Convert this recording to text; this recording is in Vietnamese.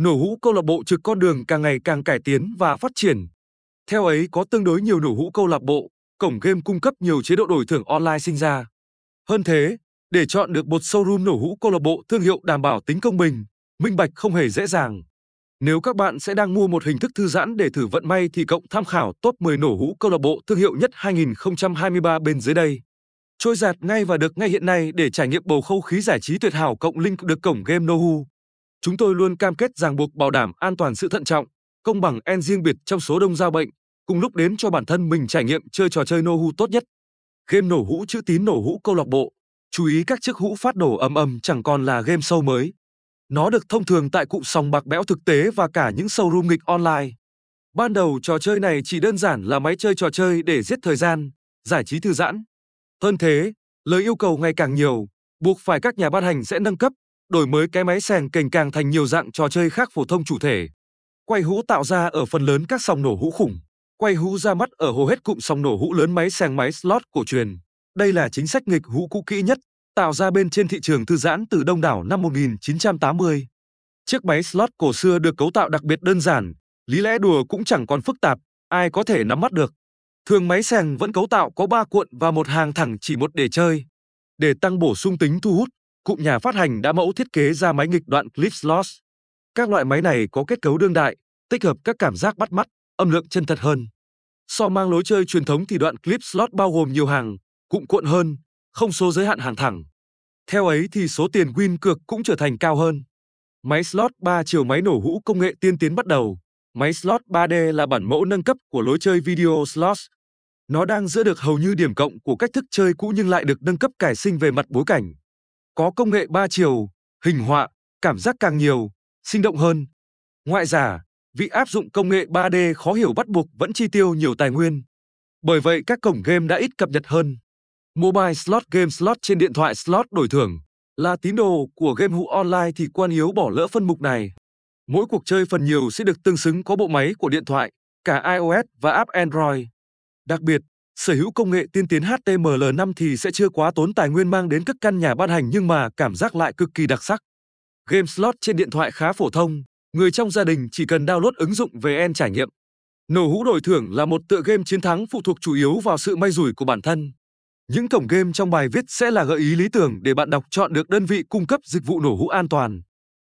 Nổ hũ câu lạc bộ trực con đường càng ngày càng cải tiến và phát triển. Theo ấy có tương đối nhiều nổ hũ câu lạc bộ, cổng game cung cấp nhiều chế độ đổi thưởng online sinh ra. Hơn thế, để chọn được một showroom nổ hũ câu lạc bộ thương hiệu đảm bảo tính công bình, minh bạch không hề dễ dàng. Nếu các bạn sẽ đang mua một hình thức thư giãn để thử vận may thì cộng tham khảo top 10 nổ hũ câu lạc bộ thương hiệu nhất 2023 bên dưới đây. Trôi giạt ngay và được ngay hiện nay để trải nghiệm bầu không khí giải trí tuyệt hảo cộng link được cổng game Nohu. Chúng tôi luôn cam kết ràng buộc bảo đảm an toàn sự thận trọng, công bằng en riêng biệt trong số đông giao bệnh, cùng lúc đến cho bản thân mình trải nghiệm chơi trò chơi Nohu tốt nhất. Game nổ hũ chữ tín nổ hũ câu lạc bộ. Chú ý các chiếc hũ phát nổ ầm ầm chẳng còn là game show mới. Nó được thông thường tại cụm sòng bạc bẽo thực tế và cả những showroom nghịch online. Ban đầu trò chơi này chỉ đơn giản là máy chơi trò chơi để giết thời gian, giải trí thư giãn. Hơn thế, lời yêu cầu ngày càng nhiều, buộc phải các nhà ban hành sẽ nâng cấp, đổi mới cái máy sèn kềnh càng thành nhiều dạng trò chơi khác phổ thông chủ thể. Quay hũ tạo ra ở phần lớn các sòng nổ hũ khủng, quay hũ ra mắt ở hầu hết cụm sòng nổ hũ lớn máy sèn máy slot cổ truyền. Đây là chính sách nghịch hũ cũ kỹ nhất, tạo ra bên trên thị trường thư giãn từ đông đảo năm 1980. Chiếc máy slot cổ xưa được cấu tạo đặc biệt đơn giản, lý lẽ đùa cũng chẳng còn phức tạp, ai có thể nắm bắt được. Thường máy sèn vẫn cấu tạo có 3 cuộn và một hàng thẳng chỉ một để chơi. Để tăng bổ sung tính thu hút, cụm nhà phát hành đã mẫu thiết kế ra máy nghịch đoạn clip slot. Các loại máy này có kết cấu đương đại, tích hợp các cảm giác bắt mắt, âm lượng chân thật hơn. So mang lối chơi truyền thống thì đoạn clip slot bao gồm nhiều hàng, cụm cuộn hơn, không số giới hạn hàng thẳng. Theo ấy thì số tiền win cược cũng trở thành cao hơn. Máy slot 3 chiều máy nổ hũ công nghệ tiên tiến bắt đầu. Máy slot 3D là bản mẫu nâng cấp của lối chơi video slot. Nó đang giữ được hầu như điểm cộng của cách thức chơi cũ nhưng lại được nâng cấp cải sinh về mặt bối cảnh. Có công nghệ ba chiều, hình họa, cảm giác càng nhiều, sinh động hơn. Ngoại giả, vì áp dụng công nghệ 3D khó hiểu bắt buộc vẫn chi tiêu nhiều tài nguyên. Bởi vậy các cổng game đã ít cập nhật hơn. Mobile slot game slot trên điện thoại slot đổi thưởng là tín đồ của game hũ online thì quan yếu bỏ lỡ phân mục này. Mỗi cuộc chơi phần nhiều sẽ được tương xứng có bộ máy của điện thoại, cả iOS và app Android. Đặc biệt, sở hữu công nghệ tiên tiến HTML5 thì sẽ chưa quá tốn tài nguyên mang đến các căn nhà ban hành nhưng mà cảm giác lại cực kỳ đặc sắc. Game slot trên điện thoại khá phổ thông, người trong gia đình chỉ cần download ứng dụng VN trải nghiệm. Nổ hũ đổi thưởng là một tựa game chiến thắng phụ thuộc chủ yếu vào sự may rủi của bản thân. Những cổng game trong bài viết sẽ là gợi ý lý tưởng để bạn đọc chọn được đơn vị cung cấp dịch vụ nổ hũ an toàn.